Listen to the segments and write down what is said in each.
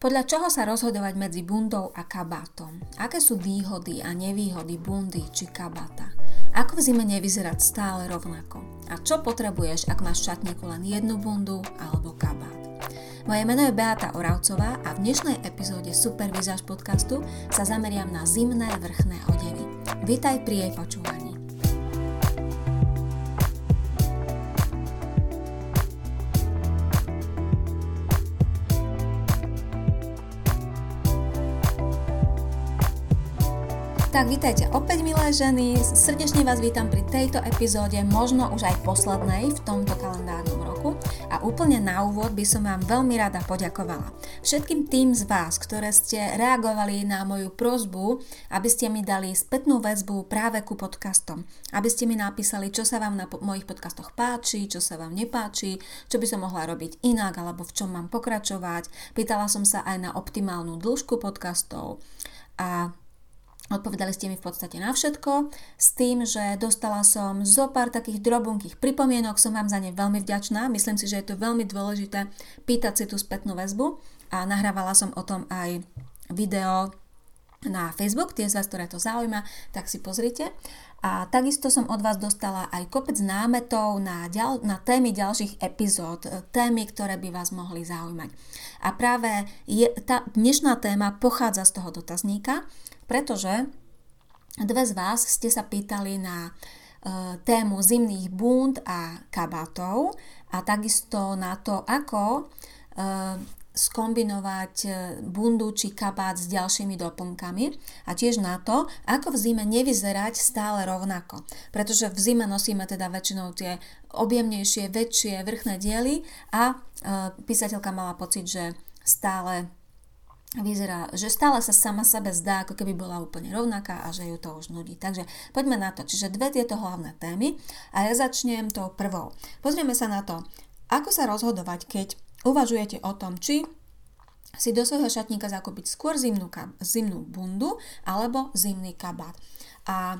Podľa čoho sa rozhodovať medzi bundou a kabátom? Aké sú výhody a nevýhody bundy či kabáta? Ako v zime nevyzerať stále rovnako? A čo potrebuješ, ak máš v šatníku len jednu bundu alebo kabát? Moje meno je Beata Oravcová a v dnešnej epizóde Super Vizáž podcastu sa zameriam na zimné vrchné odevy. Vítaj pri jej počúvaní. Tak vítajte opäť milé ženy, srdečne vás vítam pri tejto epizóde, možno už aj poslednej v tomto kalendárnom roku a úplne na úvod by som vám veľmi rada poďakovala. Všetkým tým z vás, ktoré ste reagovali na moju prozbu, aby ste mi dali spätnú väzbu práve ku podcastom, aby ste mi napísali, čo sa vám na po- mojich podcastoch páči, čo sa vám nepáči, čo by som mohla robiť inak alebo v čom mám pokračovať. Pýtala som sa aj na optimálnu dĺžku podcastov a Odpovedali ste mi v podstate na všetko, s tým, že dostala som zo pár takých drobunkých pripomienok, som vám za ne veľmi vďačná, myslím si, že je to veľmi dôležité pýtať si tú spätnú väzbu a nahrávala som o tom aj video na Facebook, tie z vás, ktoré to zaujíma, tak si pozrite. A takisto som od vás dostala aj kopec námetov na, ďal, na témy ďalších epizód, témy, ktoré by vás mohli zaujímať. A práve je, tá dnešná téma pochádza z toho dotazníka, pretože dve z vás ste sa pýtali na e, tému zimných bund a kabátov a takisto na to, ako e, skombinovať e, bundu či kabát s ďalšími doplnkami a tiež na to, ako v zime nevyzerať stále rovnako. Pretože v zime nosíme teda väčšinou tie objemnejšie, väčšie vrchné diely a písateľka mala pocit, že stále vyzerá, že stále sa sama sebe zdá, ako keby bola úplne rovnaká a že ju to už nudí. Takže poďme na to. Čiže dve tieto hlavné témy a ja začnem tou prvou. Pozrieme sa na to, ako sa rozhodovať, keď uvažujete o tom, či si do svojho šatníka zakúpiť skôr zimnú, zimnú bundu alebo zimný kabát. A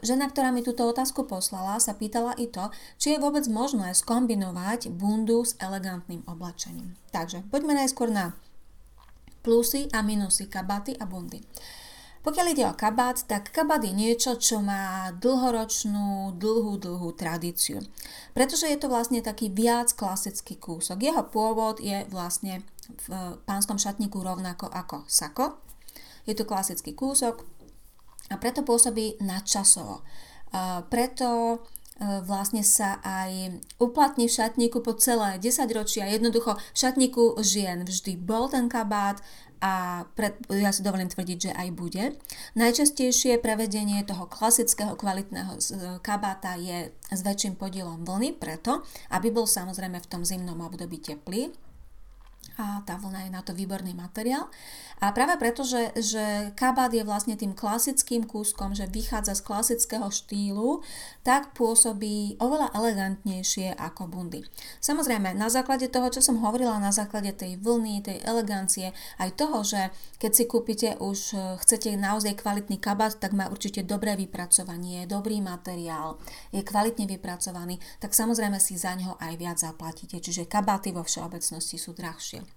Žena, ktorá mi túto otázku poslala, sa pýtala i to, či je vôbec možné skombinovať bundu s elegantným oblečením. Takže poďme najskôr na plusy a minusy kabaty a bundy. Pokiaľ ide o kabát, tak kabát je niečo, čo má dlhoročnú, dlhú, dlhú tradíciu. Pretože je to vlastne taký viac klasický kúsok. Jeho pôvod je vlastne v pánskom šatníku rovnako ako sako. Je to klasický kúsok a preto pôsobí nadčasovo. Preto vlastne sa aj uplatní v šatníku po celé 10 ročia. Jednoducho v šatníku žien vždy bol ten kabát a pred, ja si dovolím tvrdiť, že aj bude. Najčastejšie prevedenie toho klasického kvalitného e, kabáta je s väčším podielom vlny, preto, aby bol samozrejme v tom zimnom období teplý a tá vlna je na to výborný materiál. A práve preto, že, že kabát je vlastne tým klasickým kúskom, že vychádza z klasického štýlu, tak pôsobí oveľa elegantnejšie ako bundy. Samozrejme, na základe toho, čo som hovorila, na základe tej vlny, tej elegancie, aj toho, že keď si kúpite už, e, chcete naozaj kvalitný kabát, tak má určite dobré vypracovanie, dobrý materiál, je kvalitne vypracovaný, tak samozrejme si za neho aj viac zaplatíte. Čiže kabáty vo všeobecnosti sú drahšie.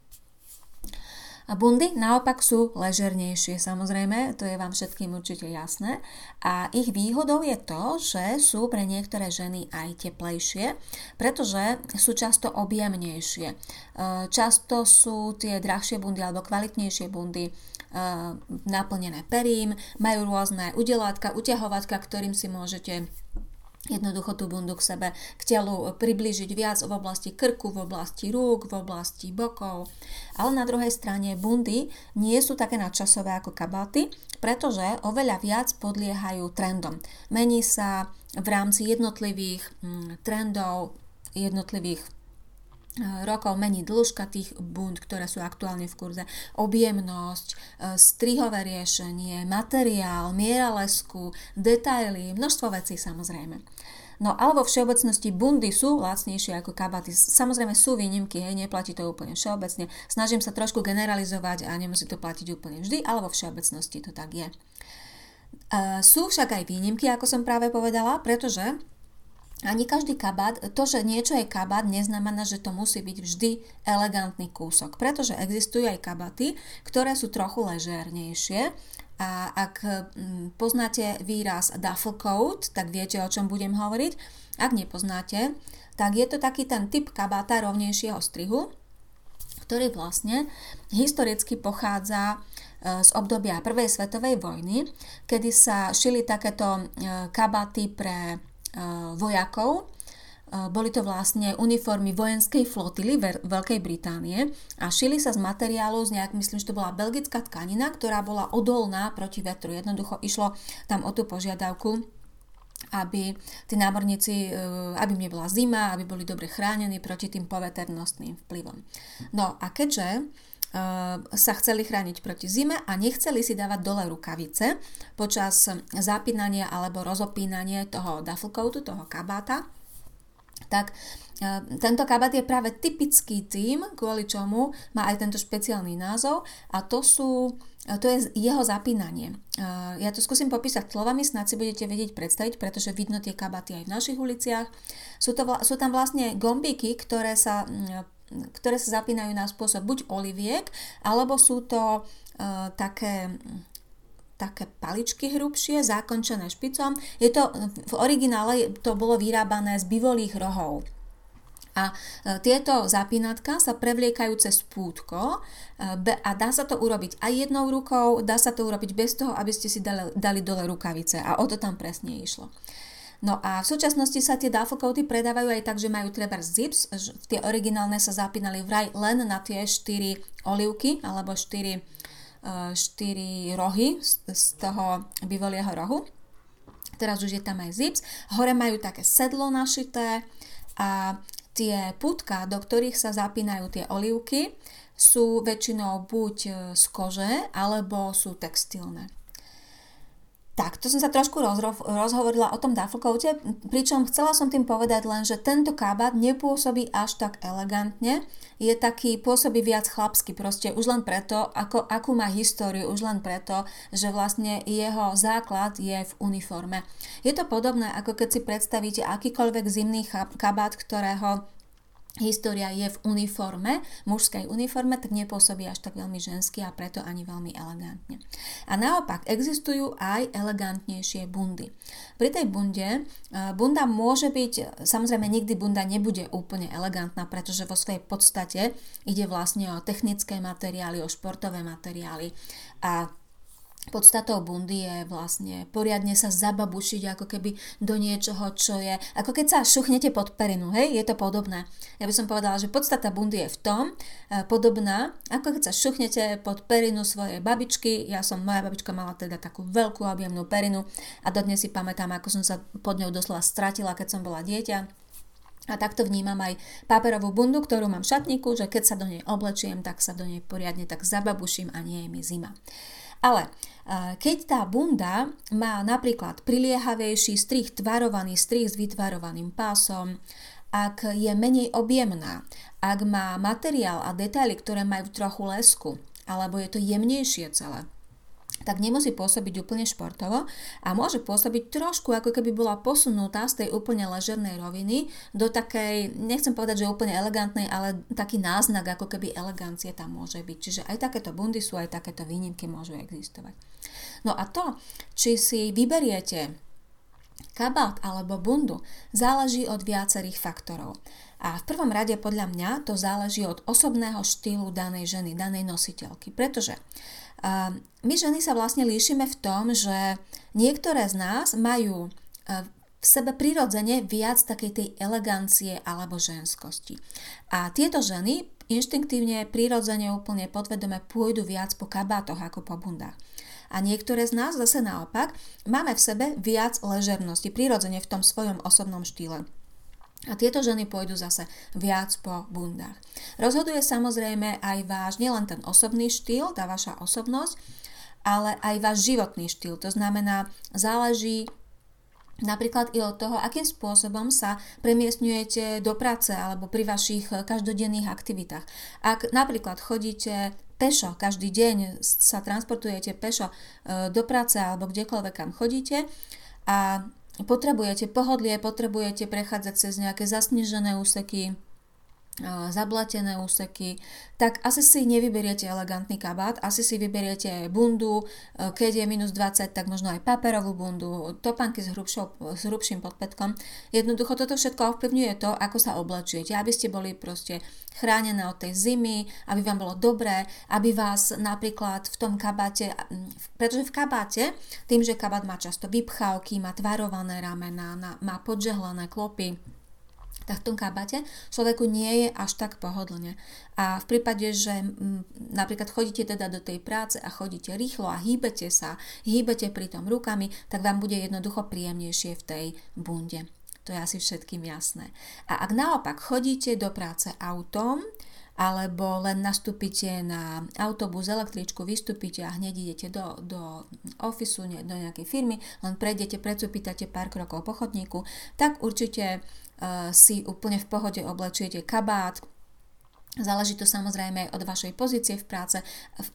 A bundy naopak sú ležernejšie, samozrejme, to je vám všetkým určite jasné. A ich výhodou je to, že sú pre niektoré ženy aj teplejšie, pretože sú často objemnejšie. E, často sú tie drahšie bundy alebo kvalitnejšie bundy e, naplnené perím, majú rôzne udelátka, uťahovatka, ktorým si môžete jednoducho tú bundu k sebe, k telu priblížiť viac v oblasti krku, v oblasti rúk, v oblasti bokov. Ale na druhej strane bundy nie sú také nadčasové ako kabáty, pretože oveľa viac podliehajú trendom. Mení sa v rámci jednotlivých mm, trendov, jednotlivých rokov mení dĺžka tých bund, ktoré sú aktuálne v kurze, objemnosť, e, strihové riešenie, materiál, miera lesku, detaily, množstvo vecí samozrejme. No ale vo všeobecnosti bundy sú lacnejšie ako kabaty. Samozrejme sú výnimky, hej, neplatí to úplne všeobecne. Snažím sa trošku generalizovať a nemusí to platiť úplne vždy, ale vo všeobecnosti to tak je. E, sú však aj výnimky, ako som práve povedala, pretože ani každý kabát, to, že niečo je kabát, neznamená, že to musí byť vždy elegantný kúsok, pretože existujú aj kabaty, ktoré sú trochu ležernejšie a ak mm, poznáte výraz duffel coat, tak viete, o čom budem hovoriť. Ak nepoznáte, tak je to taký ten typ kabáta rovnejšieho strihu, ktorý vlastne historicky pochádza e, z obdobia Prvej svetovej vojny, kedy sa šili takéto e, kabaty pre vojakov. Eh, boli to vlastne uniformy vojenskej flotily Veľkej Británie a šili sa z materiálu z nejak, myslím, že to bola belgická tkanina, ktorá bola odolná proti vetru. Jednoducho išlo tam o tú požiadavku, aby tí námorníci, eh, aby im nebola zima, aby boli dobre chránení proti tým poveternostným vplyvom. No a keďže sa chceli chrániť proti zime a nechceli si dávať dole rukavice počas zapínania alebo rozopínania toho duffel toho kabáta, tak tento kabát je práve typický tým, kvôli čomu má aj tento špeciálny názov a to sú to je jeho zapínanie. Ja to skúsim popísať slovami, snad si budete vedieť predstaviť, pretože vidno tie kabaty aj v našich uliciach. Sú, to, sú tam vlastne gombíky, ktoré sa ktoré sa zapínajú na spôsob buď oliviek, alebo sú to uh, také také paličky hrubšie, zakončené špicom. Je to, v originále to bolo vyrábané z bivolých rohov. A e, tieto zapínatka sa prevliekajú cez pútko e, a dá sa to urobiť aj jednou rukou, dá sa to urobiť bez toho, aby ste si dali, dali dole rukavice a o to tam presne išlo. No a v súčasnosti sa tie duffel predávajú aj tak, že majú treba zips, tie originálne sa zapínali vraj len na tie 4 olivky alebo 4, 4 e, rohy z toho bývalého rohu. Teraz už je tam aj zips. Hore majú také sedlo našité a tie putka, do ktorých sa zapínajú tie olivky, sú väčšinou buď z kože alebo sú textilné. Tak, to som sa trošku rozro- rozhovorila o tom dufflecoate, pričom chcela som tým povedať len, že tento kabát nepôsobí až tak elegantne, je taký, pôsobí viac chlapsky, proste už len preto, ako, akú má históriu, už len preto, že vlastne jeho základ je v uniforme. Je to podobné, ako keď si predstavíte akýkoľvek zimný kabát, ktorého história je v uniforme, mužskej uniforme, tak nepôsobí až tak veľmi žensky a preto ani veľmi elegantne. A naopak existujú aj elegantnejšie bundy. Pri tej bunde, bunda môže byť, samozrejme nikdy bunda nebude úplne elegantná, pretože vo svojej podstate ide vlastne o technické materiály, o športové materiály a Podstatou bundy je vlastne poriadne sa zababušiť ako keby do niečoho, čo je, ako keď sa šuchnete pod perinu, hej, je to podobné. Ja by som povedala, že podstata bundy je v tom, e, podobná, ako keď sa šuchnete pod perinu svojej babičky, ja som, moja babička mala teda takú veľkú objemnú perinu a dodnes si pamätám, ako som sa pod ňou doslova stratila, keď som bola dieťa. A takto vnímam aj paperovú bundu, ktorú mám v šatníku, že keď sa do nej oblečiem, tak sa do nej poriadne tak zababuším a nie je mi zima. Ale keď tá bunda má napríklad priliehavejší strih, tvarovaný strih s vytvarovaným pásom, ak je menej objemná, ak má materiál a detaily, ktoré majú trochu lesku, alebo je to jemnejšie celé, tak nemusí pôsobiť úplne športovo a môže pôsobiť trošku ako keby bola posunutá z tej úplne ležernej roviny do takej, nechcem povedať, že úplne elegantnej, ale taký náznak ako keby elegancie tam môže byť. Čiže aj takéto bundy sú, aj takéto výnimky môžu existovať. No a to, či si vyberiete kabát alebo bundu, záleží od viacerých faktorov. A v prvom rade podľa mňa to záleží od osobného štýlu danej ženy, danej nositeľky. Pretože my ženy sa vlastne líšime v tom, že niektoré z nás majú e, v sebe prirodzene viac takej tej elegancie alebo ženskosti. A tieto ženy inštinktívne, prirodzene, úplne podvedome pôjdu viac po kabátoch ako po bundách. A niektoré z nás zase naopak máme v sebe viac ležernosti, prirodzene v tom svojom osobnom štýle. A tieto ženy pôjdu zase viac po bundách. Rozhoduje samozrejme aj váš nielen ten osobný štýl, tá vaša osobnosť, ale aj váš životný štýl. To znamená, záleží Napríklad i od toho, akým spôsobom sa premiestňujete do práce alebo pri vašich každodenných aktivitách. Ak napríklad chodíte pešo, každý deň sa transportujete pešo e, do práce alebo kdekoľvek kam chodíte a potrebujete pohodlie, potrebujete prechádzať cez nejaké zasnežené úseky, zablatené úseky, tak asi si nevyberiete elegantný kabát, asi si vyberiete bundu, e, keď je minus 20, tak možno aj paperovú bundu, topánky s, hrubšou, s hrubším podpätkom. Jednoducho toto všetko ovplyvňuje to, ako sa oblečiete, aby ste boli proste chránené od tej zimy, aby vám bolo dobré, aby vás napríklad v tom kabáte, pretože v kabáte, tým, že kabát má často vypchávky, má tvarované ramena, má podžehlené klopy, tom kabate človeku nie je až tak pohodlne. A v prípade, že m, napríklad chodíte teda do tej práce a chodíte rýchlo a hýbete sa, hýbete pri tom rukami, tak vám bude jednoducho príjemnejšie v tej bunde. To je asi všetkým jasné. A ak naopak chodíte do práce autom, alebo len nastúpite na autobus, električku, vystúpite a hneď idete do, do ofisu, do nejakej firmy, len prejdete, predsupítate pár krokov po chodníku, tak určite si úplne v pohode oblečiete kabát, Záleží to samozrejme od vašej pozície v práce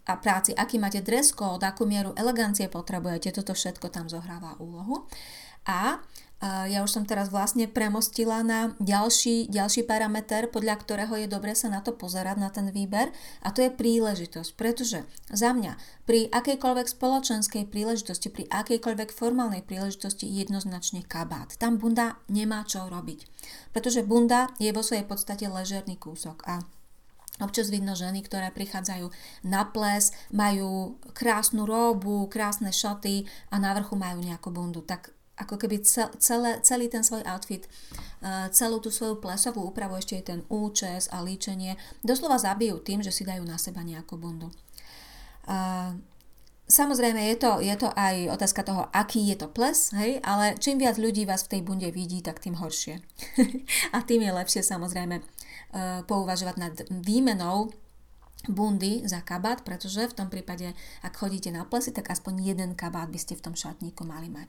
a práci, aký máte dress code, akú mieru elegancie potrebujete, toto všetko tam zohráva úlohu. A ja už som teraz vlastne premostila na ďalší, ďalší parameter, podľa ktorého je dobre sa na to pozerať, na ten výber a to je príležitosť, pretože za mňa pri akejkoľvek spoločenskej príležitosti, pri akejkoľvek formálnej príležitosti jednoznačne kabát. Tam bunda nemá čo robiť, pretože bunda je vo svojej podstate ležerný kúsok a Občas vidno ženy, ktoré prichádzajú na ples, majú krásnu róbu, krásne šaty a na vrchu majú nejakú bundu. Tak ako keby celé, celý ten svoj outfit, eh, celú tú svoju plesovú úpravu, ešte aj ten účes a líčenie, doslova zabijú tým, že si dajú na seba nejakú bundu. Samozrejme, je to, je to aj otázka toho, aký je to ples, hej, ale čím viac ľudí vás v tej bunde vidí, tak tým horšie. a tým je lepšie samozrejme eh, pouvažovať nad výmenou bundy za kabát, pretože v tom prípade, ak chodíte na plesy, tak aspoň jeden kabát by ste v tom šatníku mali mať.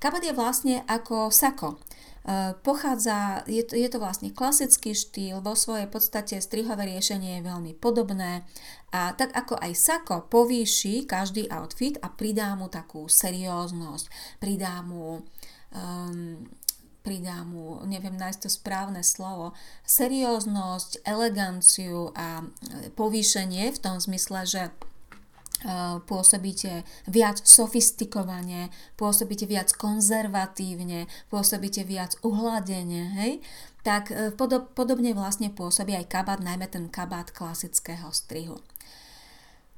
Kabát je vlastne ako sako. E, pochádza, je to, je to vlastne klasický štýl, vo svojej podstate strihové riešenie je veľmi podobné a tak ako aj sako povýši každý outfit a pridá mu takú serióznosť, pridá mu um, pridá mu, neviem nájsť to správne slovo, serióznosť, eleganciu a e, povýšenie v tom zmysle, že e, pôsobíte viac sofistikovane, pôsobíte viac konzervatívne, pôsobíte viac uhladene, hej? tak e, podob, podobne vlastne pôsobí aj kabát, najmä ten kabát klasického strihu.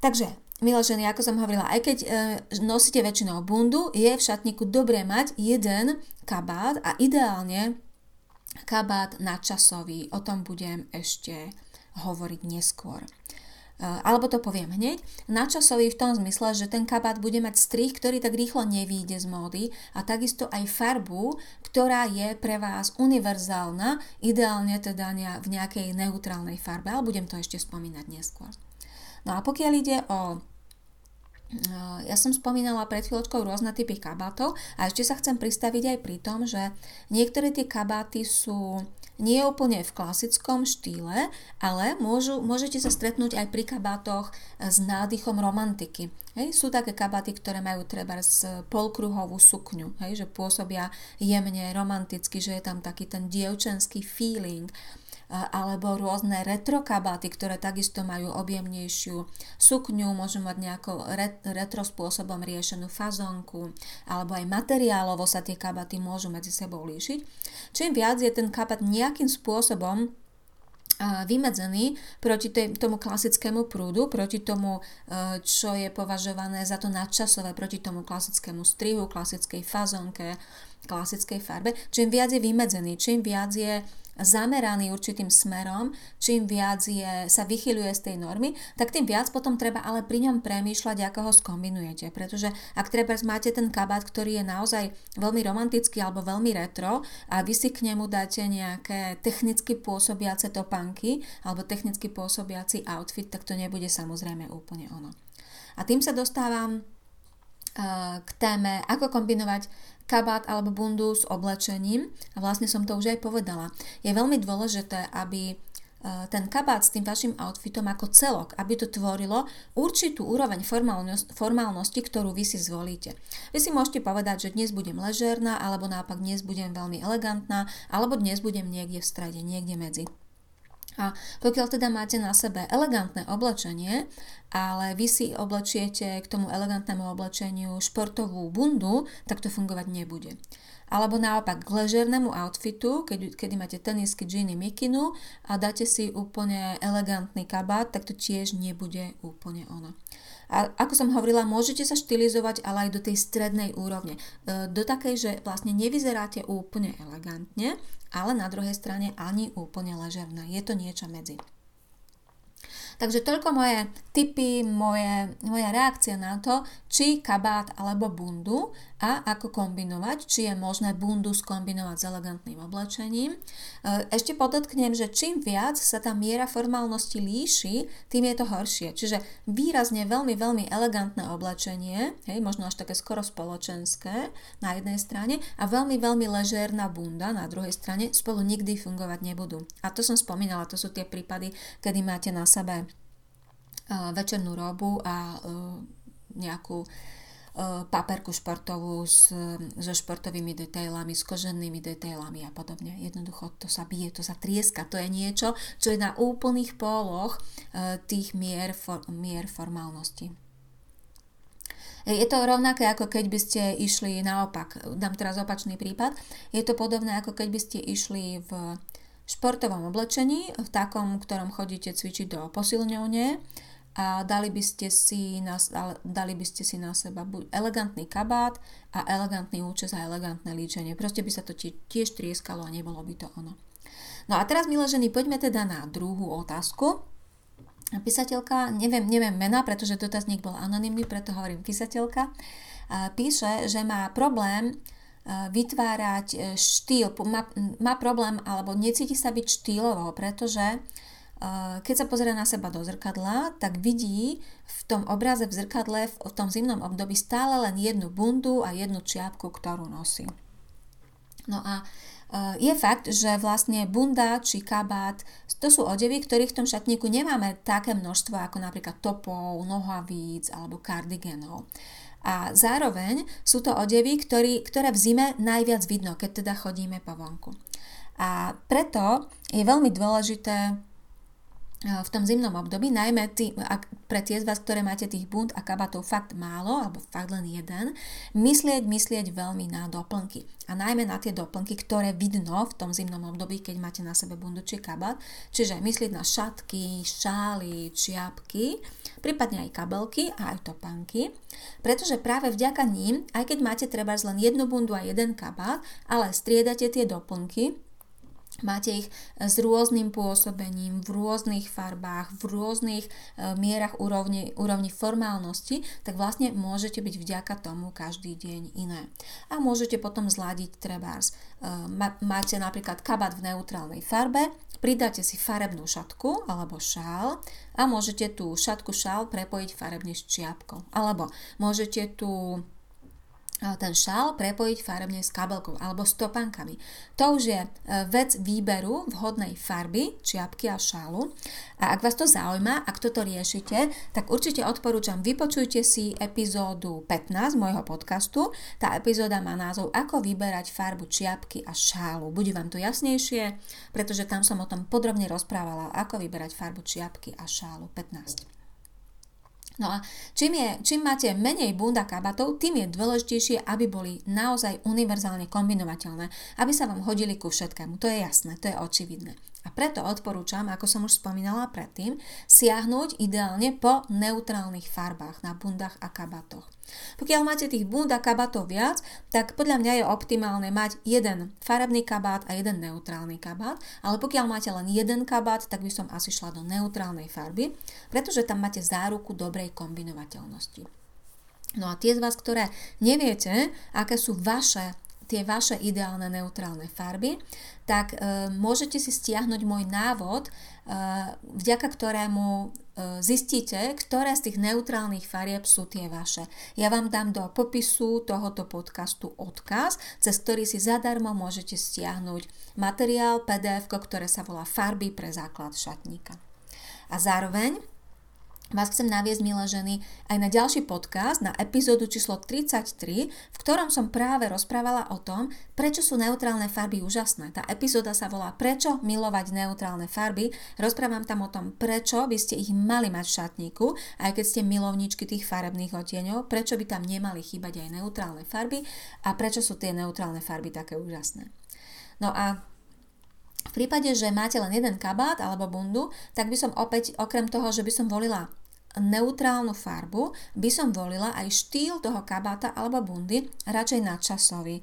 Takže Milé ženy, ako som hovorila, aj keď e, nosíte väčšinou bundu, je v šatníku dobré mať jeden kabát a ideálne kabát nadčasový. O tom budem ešte hovoriť neskôr. E, alebo to poviem hneď. Nadčasový v tom zmysle, že ten kabát bude mať strih, ktorý tak rýchlo nevýjde z módy a takisto aj farbu, ktorá je pre vás univerzálna, ideálne teda v nejakej neutrálnej farbe, ale budem to ešte spomínať neskôr. No a pokiaľ ide o ja som spomínala pred chvíľočkou rôzne typy kabátov a ešte sa chcem pristaviť aj pri tom, že niektoré tie kabáty sú nie úplne v klasickom štýle, ale môžu, môžete sa stretnúť aj pri kabátoch s nádychom romantiky. Hej, sú také kabáty, ktoré majú treba z polkruhovú sukňu, hej, že pôsobia jemne romanticky, že je tam taký ten dievčenský feeling alebo rôzne retro kabáty, ktoré takisto majú objemnejšiu sukňu, môžu mať nejako retro spôsobom riešenú fazónku, alebo aj materiálovo sa tie kabaty môžu medzi sebou líšiť. Čím viac je ten kabát nejakým spôsobom vymedzený proti tomu klasickému prúdu, proti tomu, e, čo je považované za to nadčasové, proti tomu klasickému strihu, klasickej fazonke, klasickej farbe. Čím viac je vymedzený, čím viac je zameraný určitým smerom, čím viac je, sa vychyľuje z tej normy, tak tým viac potom treba ale pri ňom premýšľať, ako ho skombinujete. Pretože ak treba máte ten kabát, ktorý je naozaj veľmi romantický alebo veľmi retro a vy si k nemu dáte nejaké technicky pôsobiace topanky alebo technicky pôsobiaci outfit, tak to nebude samozrejme úplne ono. A tým sa dostávam k téme, ako kombinovať kabát alebo bundu s oblečením. A vlastne som to už aj povedala. Je veľmi dôležité, aby ten kabát s tým vašim outfitom ako celok, aby to tvorilo určitú úroveň formálnosti, ktorú vy si zvolíte. Vy si môžete povedať, že dnes budem ležérna, alebo naopak dnes budem veľmi elegantná, alebo dnes budem niekde v strede, niekde medzi. A pokiaľ teda máte na sebe elegantné oblečenie, ale vy si oblečiete k tomu elegantnému oblečeniu športovú bundu, tak to fungovať nebude. Alebo naopak k ležernému outfitu, keď, kedy máte tenisky, džíny, mikinu a dáte si úplne elegantný kabát, tak to tiež nebude úplne ono. A ako som hovorila, môžete sa štilizovať ale aj do tej strednej úrovne. E, do takej, že vlastne nevyzeráte úplne elegantne, ale na druhej strane ani úplne ležerné. Je to niečo medzi. Takže toľko moje tipy, moje, moja reakcia na to, či kabát alebo bundu a ako kombinovať, či je možné bundu skombinovať s elegantným oblečením. E, ešte podotknem, že čím viac sa tá miera formálnosti líši, tým je to horšie. Čiže výrazne veľmi, veľmi elegantné oblečenie, hej, možno až také skoro spoločenské na jednej strane a veľmi, veľmi ležérna bunda na druhej strane spolu nikdy fungovať nebudú. A to som spomínala, to sú tie prípady, kedy máte na sebe večernú robu a nejakú paperku športovú s, so športovými detailami, s koženými detailami a podobne. Jednoducho to sa bije, to sa trieska. To je niečo, čo je na úplných póloch tých mier, for, mier formálnosti. Je to rovnaké, ako keď by ste išli naopak. Dám teraz opačný prípad. Je to podobné, ako keď by ste išli v športovom oblečení, v takom, ktorom chodíte cvičiť do posilňovne a dali by ste si na, dali by ste si na seba buď elegantný kabát a elegantný účes a elegantné líčenie. Proste by sa to tiež trieskalo a nebolo by to ono. No a teraz, milé ženy, poďme teda na druhú otázku. Písateľka, neviem, neviem mena, pretože dotazník bol anonymný, preto hovorím písateľka, píše, že má problém vytvárať e, štýl, má, má problém alebo necíti sa byť štýlovo, pretože keď sa pozrie na seba do zrkadla, tak vidí v tom obraze v zrkadle v tom zimnom období stále len jednu bundu a jednu čiapku, ktorú nosí. No a e, je fakt, že vlastne bunda či kabát, to sú odevy, ktorých v tom šatníku nemáme také množstvo ako napríklad topov, nohavíc alebo kardigenov. A zároveň sú to odevy, ktorý, ktoré v zime najviac vidno, keď teda chodíme po vonku. A preto je veľmi dôležité v tom zimnom období, najmä tý, ak, pre tie z vás, ktoré máte tých bund a kabatov fakt málo, alebo fakt len jeden, myslieť, myslieť veľmi na doplnky. A najmä na tie doplnky, ktoré vidno v tom zimnom období, keď máte na sebe bundu či kabat. Čiže myslieť na šatky, šály, čiapky, prípadne aj kabelky a aj topánky. Pretože práve vďaka ním, aj keď máte treba len jednu bundu a jeden kabát, ale striedate tie doplnky, Máte ich s rôznym pôsobením, v rôznych farbách, v rôznych e, mierach úrovni, úrovni formálnosti, tak vlastne môžete byť vďaka tomu každý deň iné. A môžete potom zladiť trebárs. E, máte napríklad kabát v neutrálnej farbe, pridáte si farebnú šatku alebo šál a môžete tú šatku šál prepojiť farebne s čiapkou. Alebo môžete tú ten šál prepojiť farebne s kabelkou alebo s topánkami. To už je e, vec výberu vhodnej farby, čiapky a šálu. A ak vás to zaujíma, ak toto riešite, tak určite odporúčam, vypočujte si epizódu 15 môjho podcastu. Tá epizóda má názov Ako vyberať farbu čiapky a šálu. Bude vám to jasnejšie, pretože tam som o tom podrobne rozprávala, ako vyberať farbu čiapky a šálu 15. No a čím, je, čím máte menej bunda kabatov, tým je dôležitejšie, aby boli naozaj univerzálne kombinovateľné, aby sa vám hodili ku všetkému. To je jasné, to je očividné. A preto odporúčam, ako som už spomínala predtým, siahnuť ideálne po neutrálnych farbách na bundách a kabatoch. Pokiaľ máte tých bund a kabátov viac, tak podľa mňa je optimálne mať jeden farebný kabát a jeden neutrálny kabát, ale pokiaľ máte len jeden kabát, tak by som asi šla do neutrálnej farby, pretože tam máte záruku dobrej kombinovateľnosti. No a tie z vás, ktoré neviete, aké sú vaše tie vaše ideálne neutrálne farby, tak e, môžete si stiahnuť môj návod, e, vďaka ktorému zistíte, ktoré z tých neutrálnych farieb sú tie vaše. Ja vám dám do popisu tohoto podcastu odkaz, cez ktorý si zadarmo môžete stiahnuť materiál PDF, ktoré sa volá Farby pre základ šatníka. A zároveň vás chcem naviesť, milé ženy, aj na ďalší podcast, na epizódu číslo 33, v ktorom som práve rozprávala o tom, prečo sú neutrálne farby úžasné. Tá epizóda sa volá Prečo milovať neutrálne farby. Rozprávam tam o tom, prečo by ste ich mali mať v šatníku, aj keď ste milovníčky tých farebných odtieňov, prečo by tam nemali chýbať aj neutrálne farby a prečo sú tie neutrálne farby také úžasné. No a v prípade, že máte len jeden kabát alebo bundu, tak by som opäť, okrem toho, že by som volila neutrálnu farbu, by som volila aj štýl toho kabáta alebo bundy radšej nadčasový. E,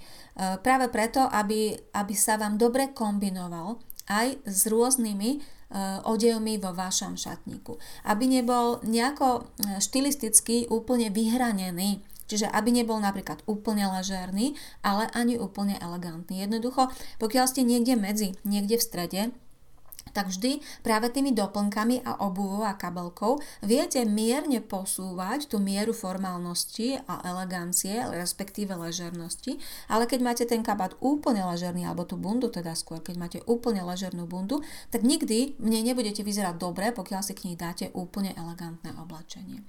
práve preto, aby, aby sa vám dobre kombinoval aj s rôznymi e, odevmi vo vašom šatníku. Aby nebol nejako e, štilisticky úplne vyhranený. Čiže aby nebol napríklad úplne ležérny, ale ani úplne elegantný. Jednoducho, pokiaľ ste niekde medzi, niekde v strede, tak vždy práve tými doplnkami a obuvou a kabelkou viete mierne posúvať tú mieru formálnosti a elegancie, respektíve ležernosti, ale keď máte ten kabát úplne ležerný, alebo tú bundu teda skôr, keď máte úplne ležernú bundu, tak nikdy mne nebudete vyzerať dobre, pokiaľ si k nej dáte úplne elegantné oblečenie.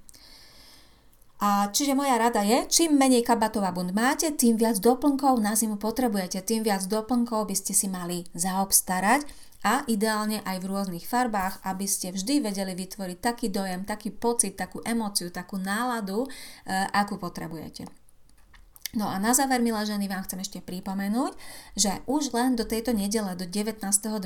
A čiže moja rada je, čím menej kabátov a bund máte, tým viac doplnkov na zimu potrebujete, tým viac doplnkov by ste si mali zaobstarať a ideálne aj v rôznych farbách, aby ste vždy vedeli vytvoriť taký dojem, taký pocit, takú emóciu, takú náladu, e, akú potrebujete. No a na záver, milé ženy, vám chcem ešte pripomenúť, že už len do tejto nedele, do 19.12.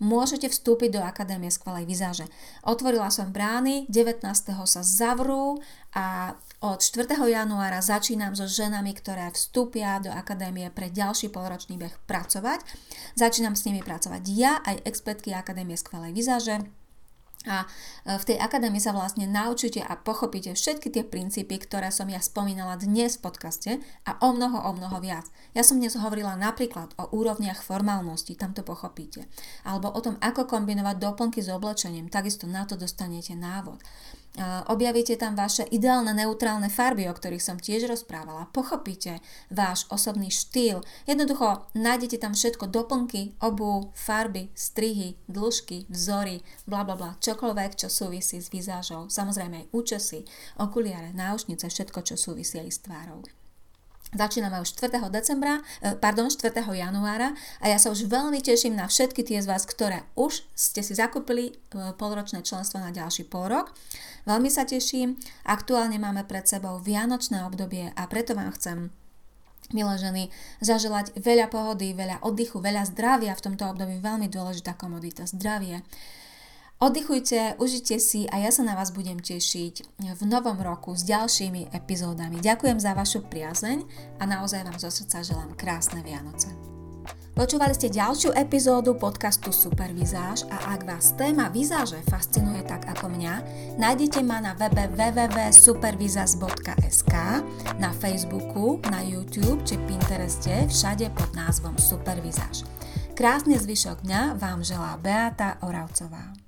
môžete vstúpiť do Akadémie skvelej vizáže. Otvorila som brány, 19. sa zavrú a od 4. januára začínam so ženami, ktoré vstúpia do akadémie pre ďalší polročný beh pracovať. Začínam s nimi pracovať ja, aj expertky Akadémie skvelej vizáže, a e, v tej akadémii sa vlastne naučíte a pochopíte všetky tie princípy, ktoré som ja spomínala dnes v podcaste a o mnoho, o mnoho viac. Ja som dnes hovorila napríklad o úrovniach formálnosti, tam to pochopíte. Alebo o tom, ako kombinovať doplnky s oblečením, takisto na to dostanete návod. Objavíte tam vaše ideálne neutrálne farby, o ktorých som tiež rozprávala. Pochopíte váš osobný štýl. Jednoducho nájdete tam všetko, doplnky, obu, farby, strihy, dĺžky, vzory, bla bla bla, čokoľvek, čo súvisí s vizážou. Samozrejme aj účesy, okuliare, náušnice, všetko, čo súvisí aj s tvárou. Začíname už 4. decembra, eh, pardon, 4. januára a ja sa už veľmi teším na všetky tie z vás, ktoré už ste si zakúpili eh, polročné členstvo na ďalší pol rok. Veľmi sa teším. Aktuálne máme pred sebou vianočné obdobie a preto vám chcem milé ženy, zaželať veľa pohody, veľa oddychu, veľa zdravia v tomto období. Veľmi dôležitá komodita, zdravie. Oddychujte, užite si a ja sa na vás budem tešiť v novom roku s ďalšími epizódami. Ďakujem za vašu priazeň a naozaj vám zo srdca želám krásne Vianoce. Počúvali ste ďalšiu epizódu podcastu Supervizáž a ak vás téma vizáže fascinuje tak ako mňa, nájdete ma na webe www.supervizaz.sk, na Facebooku, na YouTube či Pintereste, všade pod názvom Supervizáž. Krásny zvyšok dňa vám želá Beata Oravcová.